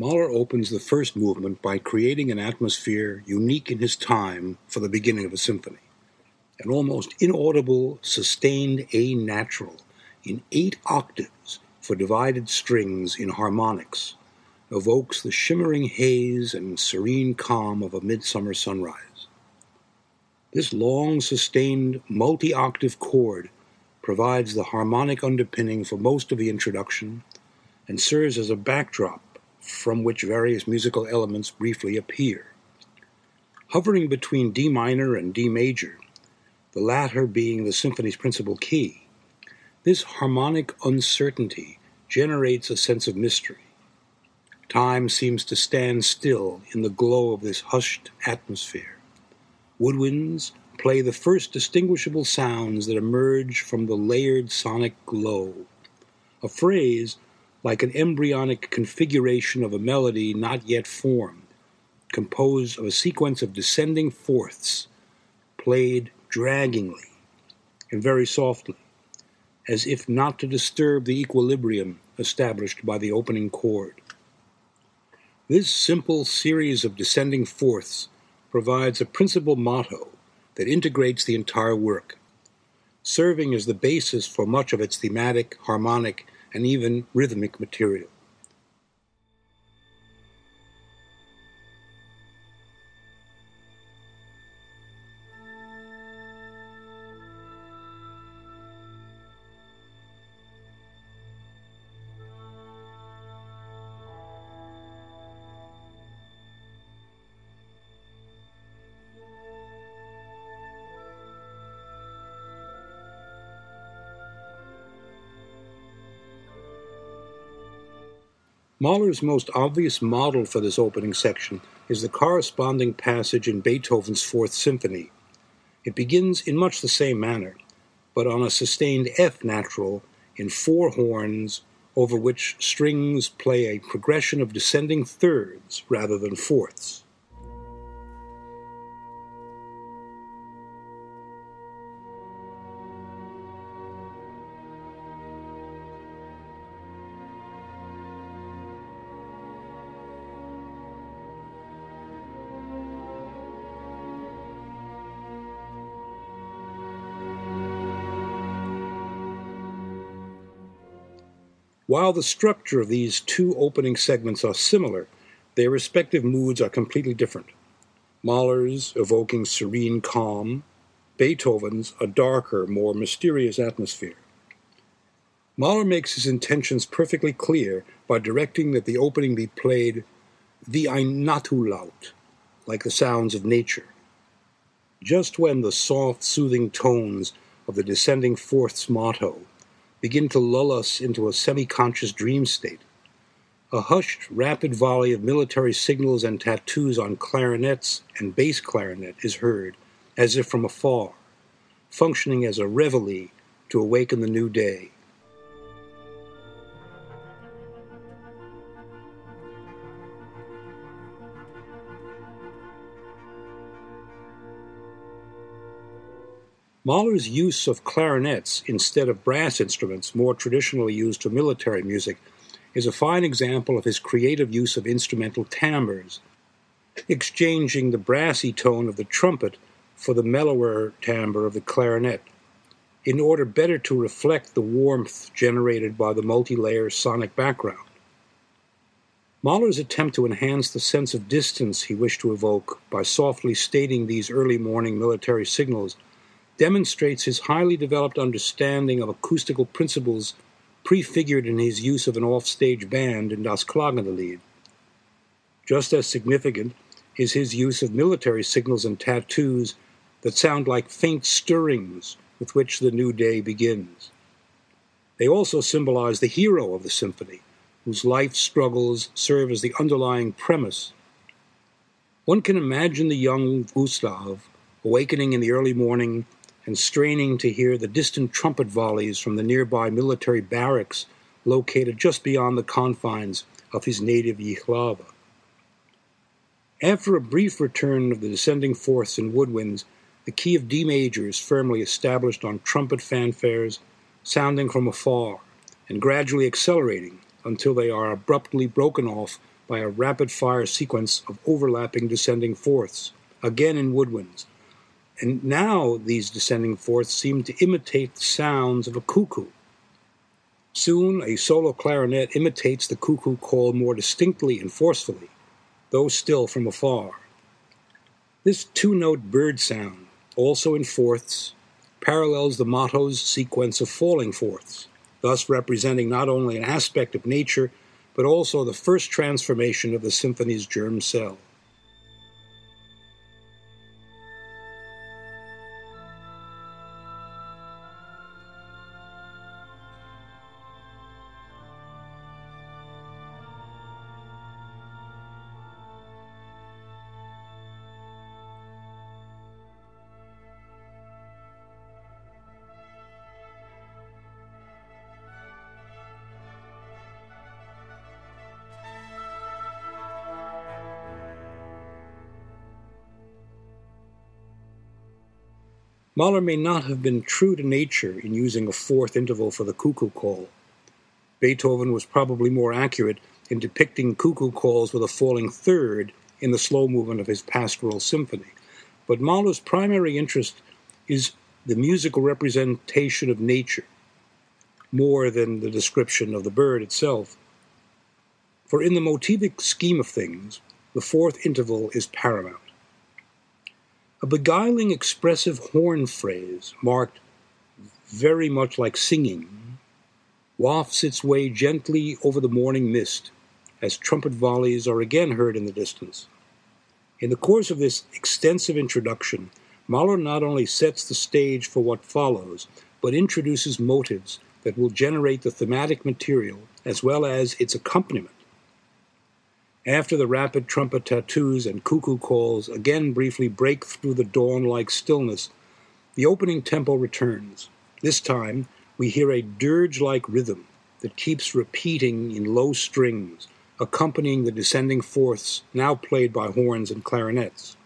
Mahler opens the first movement by creating an atmosphere unique in his time for the beginning of a symphony. An almost inaudible, sustained A natural in eight octaves for divided strings in harmonics evokes the shimmering haze and serene calm of a midsummer sunrise. This long sustained multi octave chord provides the harmonic underpinning for most of the introduction and serves as a backdrop from which various musical elements briefly appear. Hovering between D minor and D major, the latter being the symphony's principal key, this harmonic uncertainty generates a sense of mystery. Time seems to stand still in the glow of this hushed atmosphere. Woodwinds play the first distinguishable sounds that emerge from the layered sonic glow. A phrase like an embryonic configuration of a melody not yet formed, composed of a sequence of descending fourths, played draggingly and very softly, as if not to disturb the equilibrium established by the opening chord. This simple series of descending fourths provides a principal motto that integrates the entire work, serving as the basis for much of its thematic, harmonic, and even rhythmic material. Mahler's most obvious model for this opening section is the corresponding passage in Beethoven's Fourth Symphony. It begins in much the same manner, but on a sustained F natural in four horns over which strings play a progression of descending thirds rather than fourths. While the structure of these two opening segments are similar, their respective moods are completely different. Mahler's evoking serene calm, Beethoven's a darker, more mysterious atmosphere. Mahler makes his intentions perfectly clear by directing that the opening be played wie ein Naturlaut, like the sounds of nature. Just when the soft, soothing tones of the descending fourth's motto begin to lull us into a semi conscious dream state. A hushed, rapid volley of military signals and tattoos on clarinets and bass clarinet is heard, as if from afar, functioning as a reveille to awaken the new day. Mahler's use of clarinets instead of brass instruments, more traditionally used for military music, is a fine example of his creative use of instrumental timbres, exchanging the brassy tone of the trumpet for the mellower timbre of the clarinet, in order better to reflect the warmth generated by the multi-layer sonic background. Mahler's attempt to enhance the sense of distance he wished to evoke by softly stating these early morning military signals demonstrates his highly developed understanding of acoustical principles prefigured in his use of an offstage band in Das Klagende Lied. Just as significant is his use of military signals and tattoos that sound like faint stirrings with which the new day begins. They also symbolize the hero of the symphony, whose life struggles serve as the underlying premise. One can imagine the young Gustav awakening in the early morning and straining to hear the distant trumpet volleys from the nearby military barracks located just beyond the confines of his native Jihlava. After a brief return of the descending fourths and woodwinds, the key of D major is firmly established on trumpet fanfares, sounding from afar and gradually accelerating until they are abruptly broken off by a rapid fire sequence of overlapping descending fourths, again in woodwinds. And now these descending fourths seem to imitate the sounds of a cuckoo. Soon a solo clarinet imitates the cuckoo call more distinctly and forcefully, though still from afar. This two note bird sound, also in fourths, parallels the motto's sequence of falling fourths, thus representing not only an aspect of nature but also the first transformation of the symphony's germ cell. Mahler may not have been true to nature in using a fourth interval for the cuckoo call. Beethoven was probably more accurate in depicting cuckoo calls with a falling third in the slow movement of his pastoral symphony. But Mahler's primary interest is the musical representation of nature, more than the description of the bird itself. For in the motivic scheme of things, the fourth interval is paramount. A beguiling, expressive horn phrase, marked very much like singing, wafts its way gently over the morning mist as trumpet volleys are again heard in the distance. In the course of this extensive introduction, Mahler not only sets the stage for what follows, but introduces motives that will generate the thematic material as well as its accompaniment. After the rapid trumpet tattoos and cuckoo calls again briefly break through the dawn like stillness, the opening tempo returns. This time, we hear a dirge like rhythm that keeps repeating in low strings, accompanying the descending fourths now played by horns and clarinets.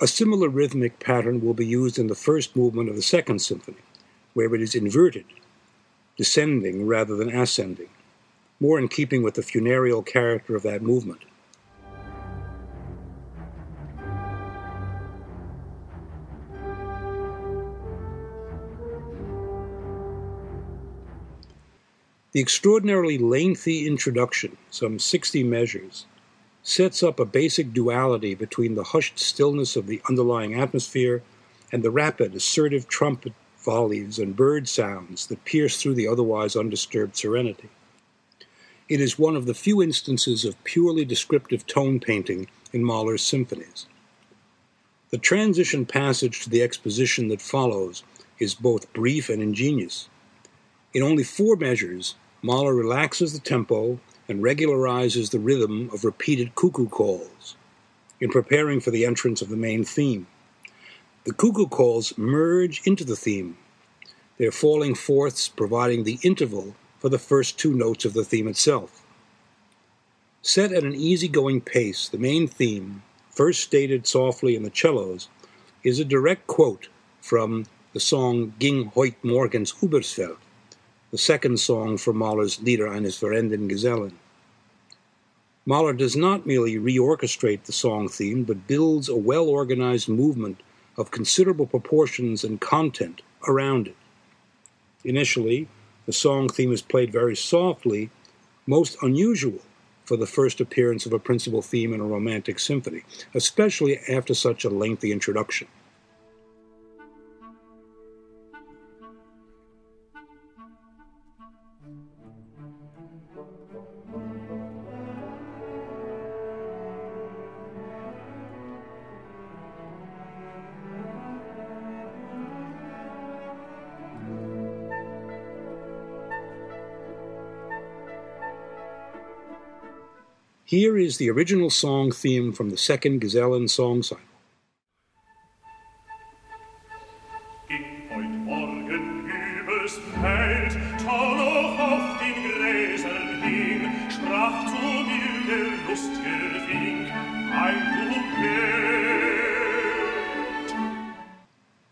A similar rhythmic pattern will be used in the first movement of the Second Symphony, where it is inverted, descending rather than ascending, more in keeping with the funereal character of that movement. The extraordinarily lengthy introduction, some 60 measures, sets up a basic duality between the hushed stillness of the underlying atmosphere and the rapid, assertive trumpet volleys and bird sounds that pierce through the otherwise undisturbed serenity. It is one of the few instances of purely descriptive tone painting in Mahler's symphonies. The transition passage to the exposition that follows is both brief and ingenious. In only four measures, Mahler relaxes the tempo and regularizes the rhythm of repeated cuckoo calls in preparing for the entrance of the main theme. The cuckoo calls merge into the theme, their falling fourths providing the interval for the first two notes of the theme itself. Set at an easygoing pace, the main theme, first stated softly in the cellos, is a direct quote from the song Ging heut morgens übers Feld, the second song from Mahler's Lieder eines fahrenden Gesellen. Mahler does not merely reorchestrate the song theme, but builds a well organized movement of considerable proportions and content around it. Initially, the song theme is played very softly, most unusual for the first appearance of a principal theme in a romantic symphony, especially after such a lengthy introduction. Here is the original song theme from the second Gesellen song cycle.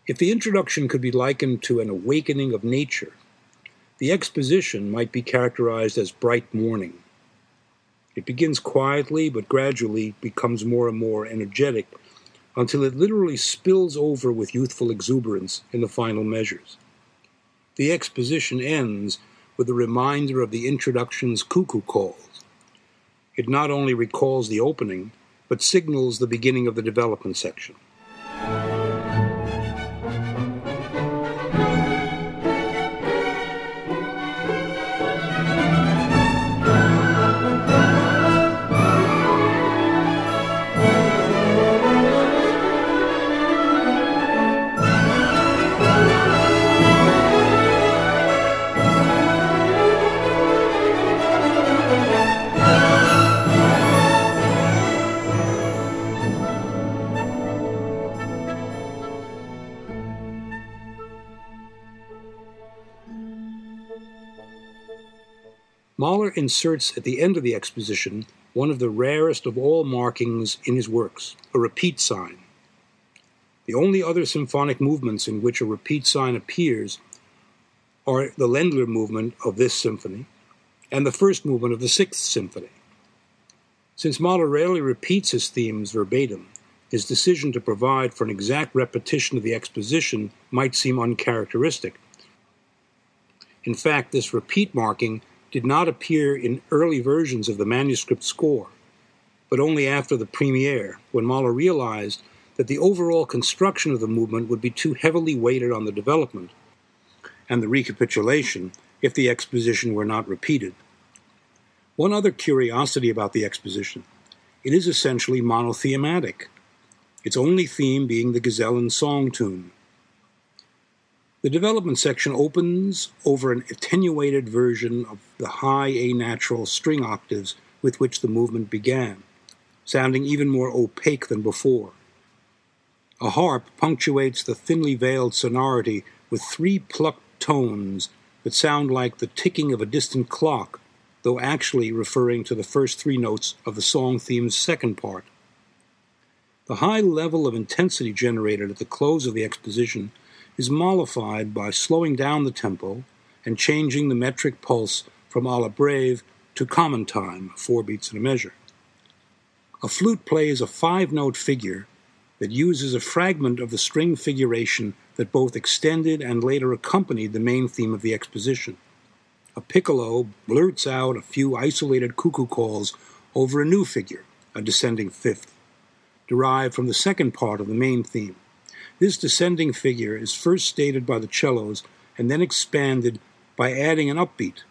If the introduction could be likened to an awakening of nature, the exposition might be characterized as bright morning. It begins quietly but gradually becomes more and more energetic until it literally spills over with youthful exuberance in the final measures. The exposition ends with a reminder of the introduction's cuckoo calls. It not only recalls the opening, but signals the beginning of the development section. Mahler inserts at the end of the exposition one of the rarest of all markings in his works, a repeat sign. The only other symphonic movements in which a repeat sign appears are the Ländler movement of this symphony and the first movement of the Sixth Symphony. Since Mahler rarely repeats his themes verbatim, his decision to provide for an exact repetition of the exposition might seem uncharacteristic. In fact, this repeat marking did not appear in early versions of the manuscript score, but only after the premiere, when Mahler realized that the overall construction of the movement would be too heavily weighted on the development and the recapitulation if the exposition were not repeated. One other curiosity about the exposition it is essentially monothematic, its only theme being the Gesellen song tune. The development section opens over an attenuated version of the high A natural string octaves with which the movement began, sounding even more opaque than before. A harp punctuates the thinly veiled sonority with three plucked tones that sound like the ticking of a distant clock, though actually referring to the first three notes of the song theme's second part. The high level of intensity generated at the close of the exposition is mollified by slowing down the tempo and changing the metric pulse from alla breve to common time, four beats in a measure. A flute plays a five note figure that uses a fragment of the string figuration that both extended and later accompanied the main theme of the exposition. A piccolo blurts out a few isolated cuckoo calls over a new figure, a descending fifth, derived from the second part of the main theme. This descending figure is first stated by the cellos and then expanded by adding an upbeat,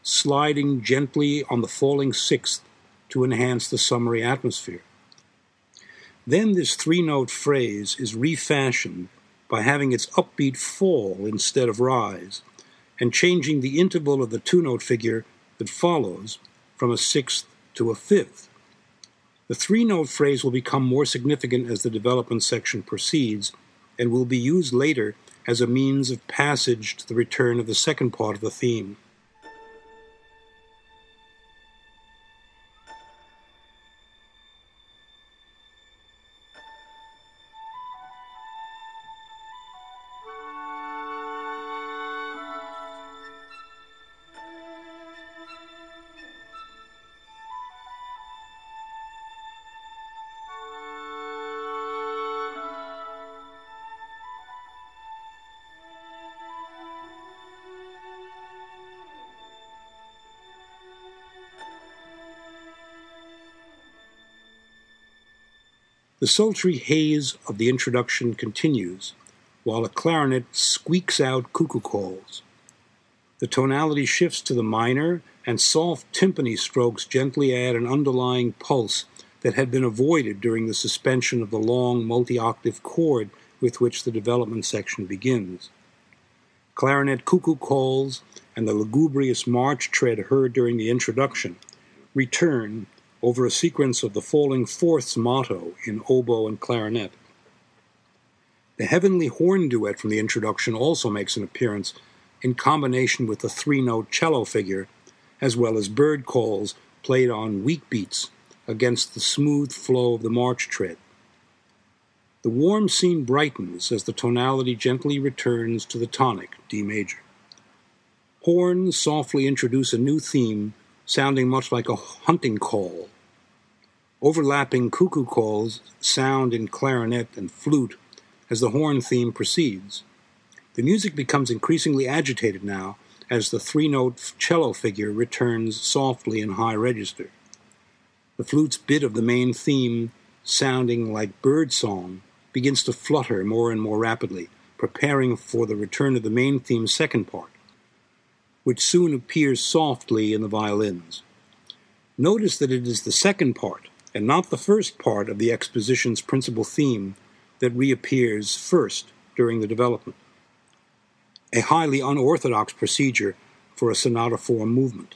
sliding gently on the falling sixth to enhance the summery atmosphere. Then this three note phrase is refashioned by having its upbeat fall instead of rise, and changing the interval of the two note figure that follows from a sixth to a fifth. The three note phrase will become more significant as the development section proceeds and will be used later as a means of passage to the return of the second part of the theme. The sultry haze of the introduction continues, while a clarinet squeaks out cuckoo calls. The tonality shifts to the minor, and soft timpani strokes gently add an underlying pulse that had been avoided during the suspension of the long multi octave chord with which the development section begins. Clarinet cuckoo calls and the lugubrious march tread heard during the introduction return over a sequence of the falling fourths motto in oboe and clarinet. The heavenly horn duet from the introduction also makes an appearance in combination with the three note cello figure, as well as bird calls played on weak beats against the smooth flow of the march tread. The warm scene brightens as the tonality gently returns to the tonic, D major. Horns softly introduce a new theme, sounding much like a hunting call. Overlapping cuckoo calls sound in clarinet and flute as the horn theme proceeds. The music becomes increasingly agitated now as the three note cello figure returns softly in high register. The flute's bit of the main theme, sounding like bird song, begins to flutter more and more rapidly, preparing for the return of the main theme's second part, which soon appears softly in the violins. Notice that it is the second part, and not the first part of the exposition's principal theme, that reappears first during the development. A highly unorthodox procedure for a sonata form movement.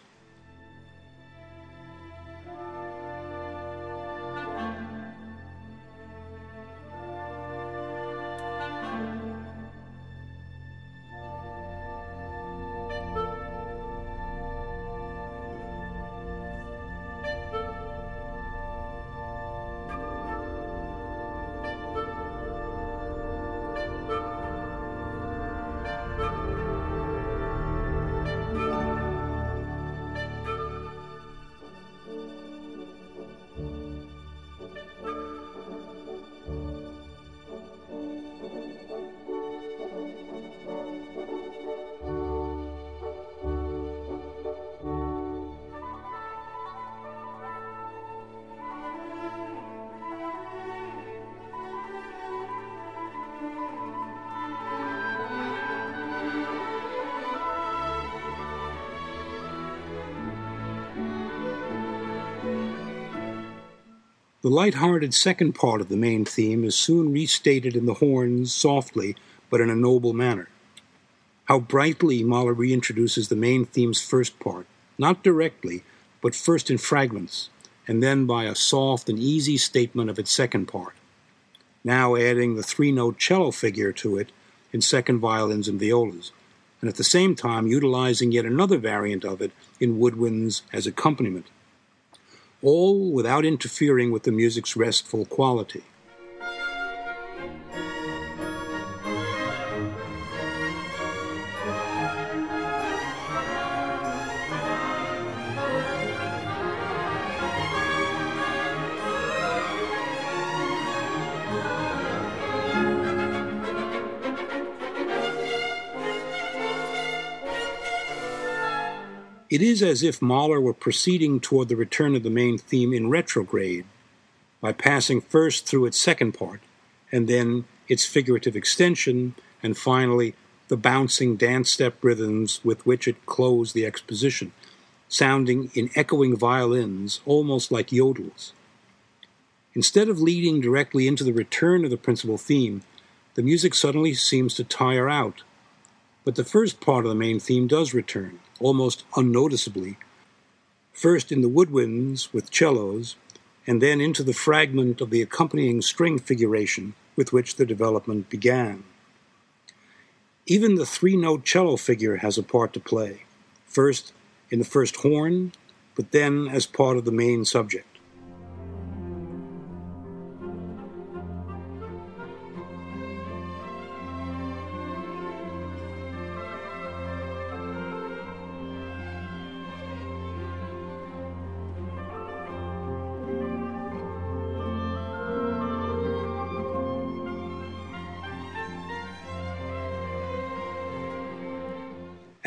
The light-hearted second part of the main theme is soon restated in the horns softly, but in a noble manner. How brightly Mahler reintroduces the main theme's first part, not directly, but first in fragments, and then by a soft and easy statement of its second part. Now adding the three note cello figure to it in second violins and violas, and at the same time utilizing yet another variant of it in woodwinds as accompaniment all without interfering with the music's restful quality. It is as if Mahler were proceeding toward the return of the main theme in retrograde, by passing first through its second part, and then its figurative extension, and finally the bouncing dance step rhythms with which it closed the exposition, sounding in echoing violins almost like yodels. Instead of leading directly into the return of the principal theme, the music suddenly seems to tire out. But the first part of the main theme does return, almost unnoticeably, first in the woodwinds with cellos, and then into the fragment of the accompanying string figuration with which the development began. Even the three note cello figure has a part to play, first in the first horn, but then as part of the main subject.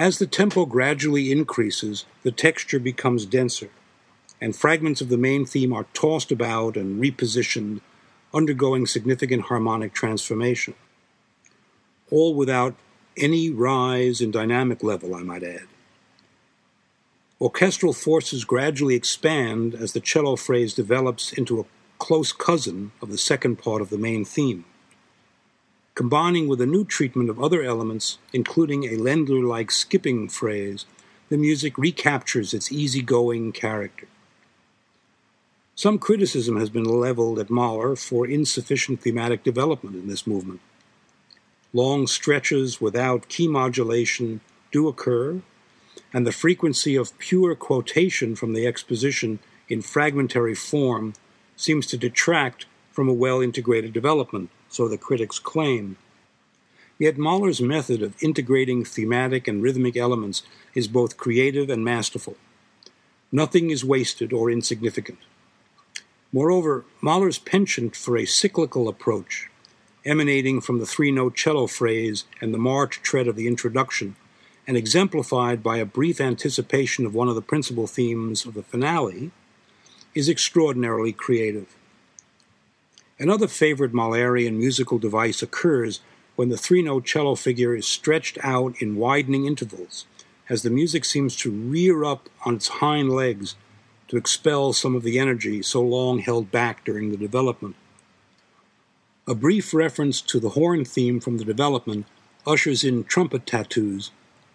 As the tempo gradually increases, the texture becomes denser, and fragments of the main theme are tossed about and repositioned, undergoing significant harmonic transformation. All without any rise in dynamic level, I might add. Orchestral forces gradually expand as the cello phrase develops into a close cousin of the second part of the main theme combining with a new treatment of other elements, including a Ländler like skipping phrase, the music recaptures its easygoing character. Some criticism has been leveled at Mahler for insufficient thematic development in this movement. Long stretches without key modulation do occur, and the frequency of pure quotation from the exposition in fragmentary form seems to detract from a well integrated development, so the critics claim. Yet Mahler's method of integrating thematic and rhythmic elements is both creative and masterful. Nothing is wasted or insignificant. Moreover, Mahler's penchant for a cyclical approach, emanating from the three note cello phrase and the march tread of the introduction, and exemplified by a brief anticipation of one of the principal themes of the finale, is extraordinarily creative. Another favorite Mahlerian musical device occurs when the three note cello figure is stretched out in widening intervals, as the music seems to rear up on its hind legs to expel some of the energy so long held back during the development. A brief reference to the horn theme from the development ushers in trumpet tattoos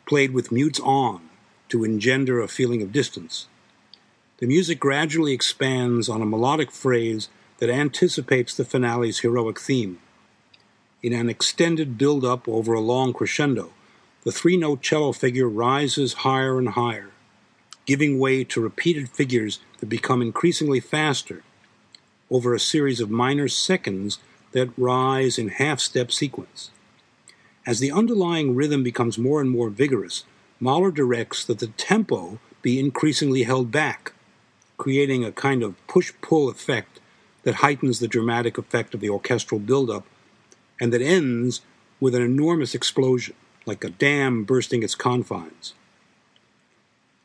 played with mutes on to engender a feeling of distance. The music gradually expands on a melodic phrase that anticipates the finale's heroic theme. In an extended build up over a long crescendo, the three note cello figure rises higher and higher, giving way to repeated figures that become increasingly faster over a series of minor seconds that rise in half step sequence. As the underlying rhythm becomes more and more vigorous, Mahler directs that the tempo be increasingly held back, creating a kind of push pull effect that heightens the dramatic effect of the orchestral buildup and that ends with an enormous explosion, like a dam bursting its confines.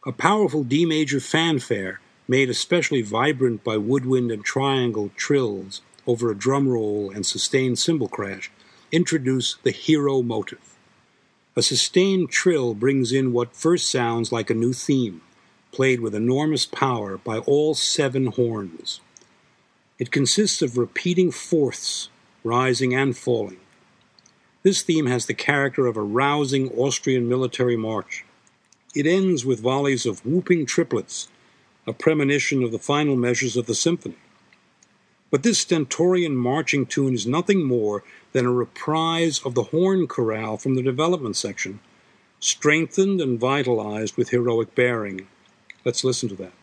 A powerful D major fanfare, made especially vibrant by woodwind and triangle trills over a drum roll and sustained cymbal crash, introduce the hero motive. A sustained trill brings in what first sounds like a new theme, played with enormous power by all seven horns. It consists of repeating fourths, rising and falling. This theme has the character of a rousing Austrian military march. It ends with volleys of whooping triplets, a premonition of the final measures of the symphony. But this stentorian marching tune is nothing more than a reprise of the horn chorale from the development section, strengthened and vitalized with heroic bearing. Let's listen to that.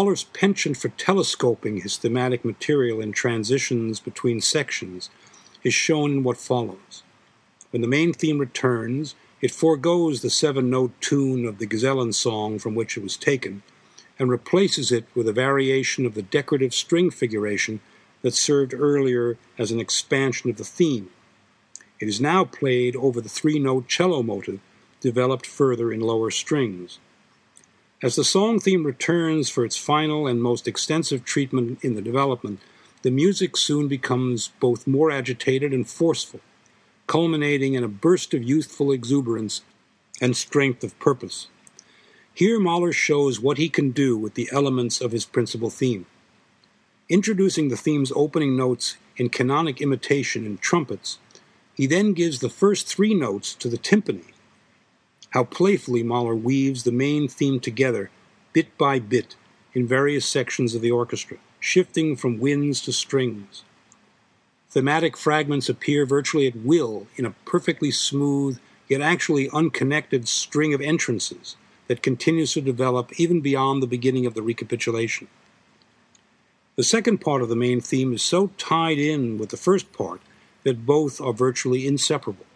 Mahler's penchant for telescoping his thematic material in transitions between sections is shown in what follows. When the main theme returns, it foregoes the seven note tune of the Gesellensong from which it was taken and replaces it with a variation of the decorative string figuration that served earlier as an expansion of the theme. It is now played over the three note cello motive developed further in lower strings. As the song theme returns for its final and most extensive treatment in the development, the music soon becomes both more agitated and forceful, culminating in a burst of youthful exuberance and strength of purpose. Here Mahler shows what he can do with the elements of his principal theme. Introducing the theme's opening notes in canonic imitation in trumpets, he then gives the first three notes to the timpani. How playfully Mahler weaves the main theme together, bit by bit, in various sections of the orchestra, shifting from winds to strings. Thematic fragments appear virtually at will in a perfectly smooth, yet actually unconnected string of entrances that continues to develop even beyond the beginning of the recapitulation. The second part of the main theme is so tied in with the first part that both are virtually inseparable.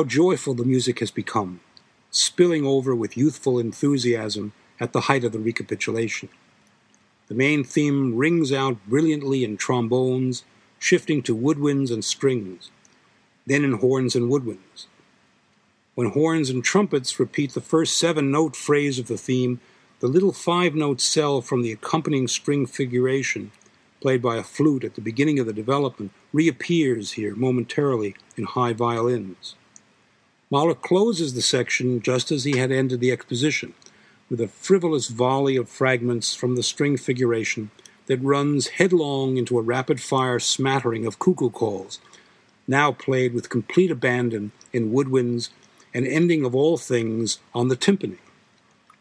How joyful the music has become, spilling over with youthful enthusiasm at the height of the recapitulation. The main theme rings out brilliantly in trombones, shifting to woodwinds and strings, then in horns and woodwinds. When horns and trumpets repeat the first seven note phrase of the theme, the little five note cell from the accompanying string figuration, played by a flute at the beginning of the development, reappears here momentarily in high violins. Mahler closes the section just as he had ended the exposition, with a frivolous volley of fragments from the string figuration that runs headlong into a rapid fire smattering of cuckoo calls, now played with complete abandon in woodwinds and ending of all things on the timpani.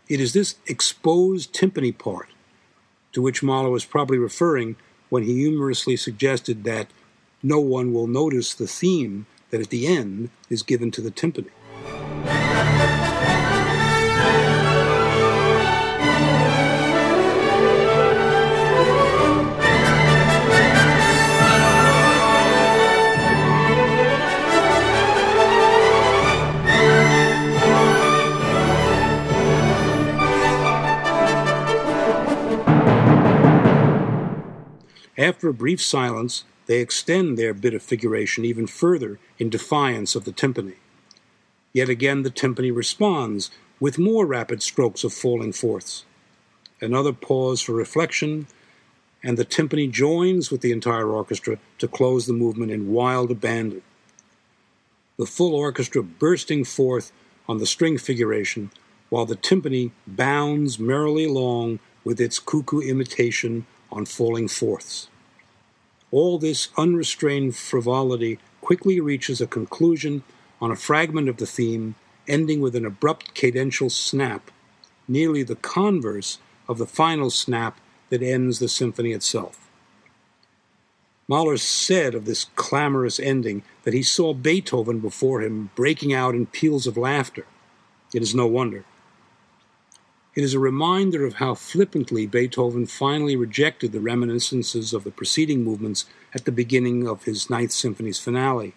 It is this exposed timpani part to which Mahler was probably referring when he humorously suggested that no one will notice the theme that at the end is given to the timpani. After a brief silence, they extend their bit of figuration even further in defiance of the timpani. Yet again the timpani responds with more rapid strokes of falling fourths. Another pause for reflection, and the timpani joins with the entire orchestra to close the movement in wild abandon. The full orchestra bursting forth on the string figuration, while the timpani bounds merrily along with its cuckoo imitation on falling fourths. All this unrestrained frivolity quickly reaches a conclusion on a fragment of the theme ending with an abrupt cadential snap, nearly the converse of the final snap that ends the symphony itself. Mahler said of this clamorous ending that he saw Beethoven before him breaking out in peals of laughter. It is no wonder. It is a reminder of how flippantly Beethoven finally rejected the reminiscences of the preceding movements at the beginning of his Ninth Symphony's finale.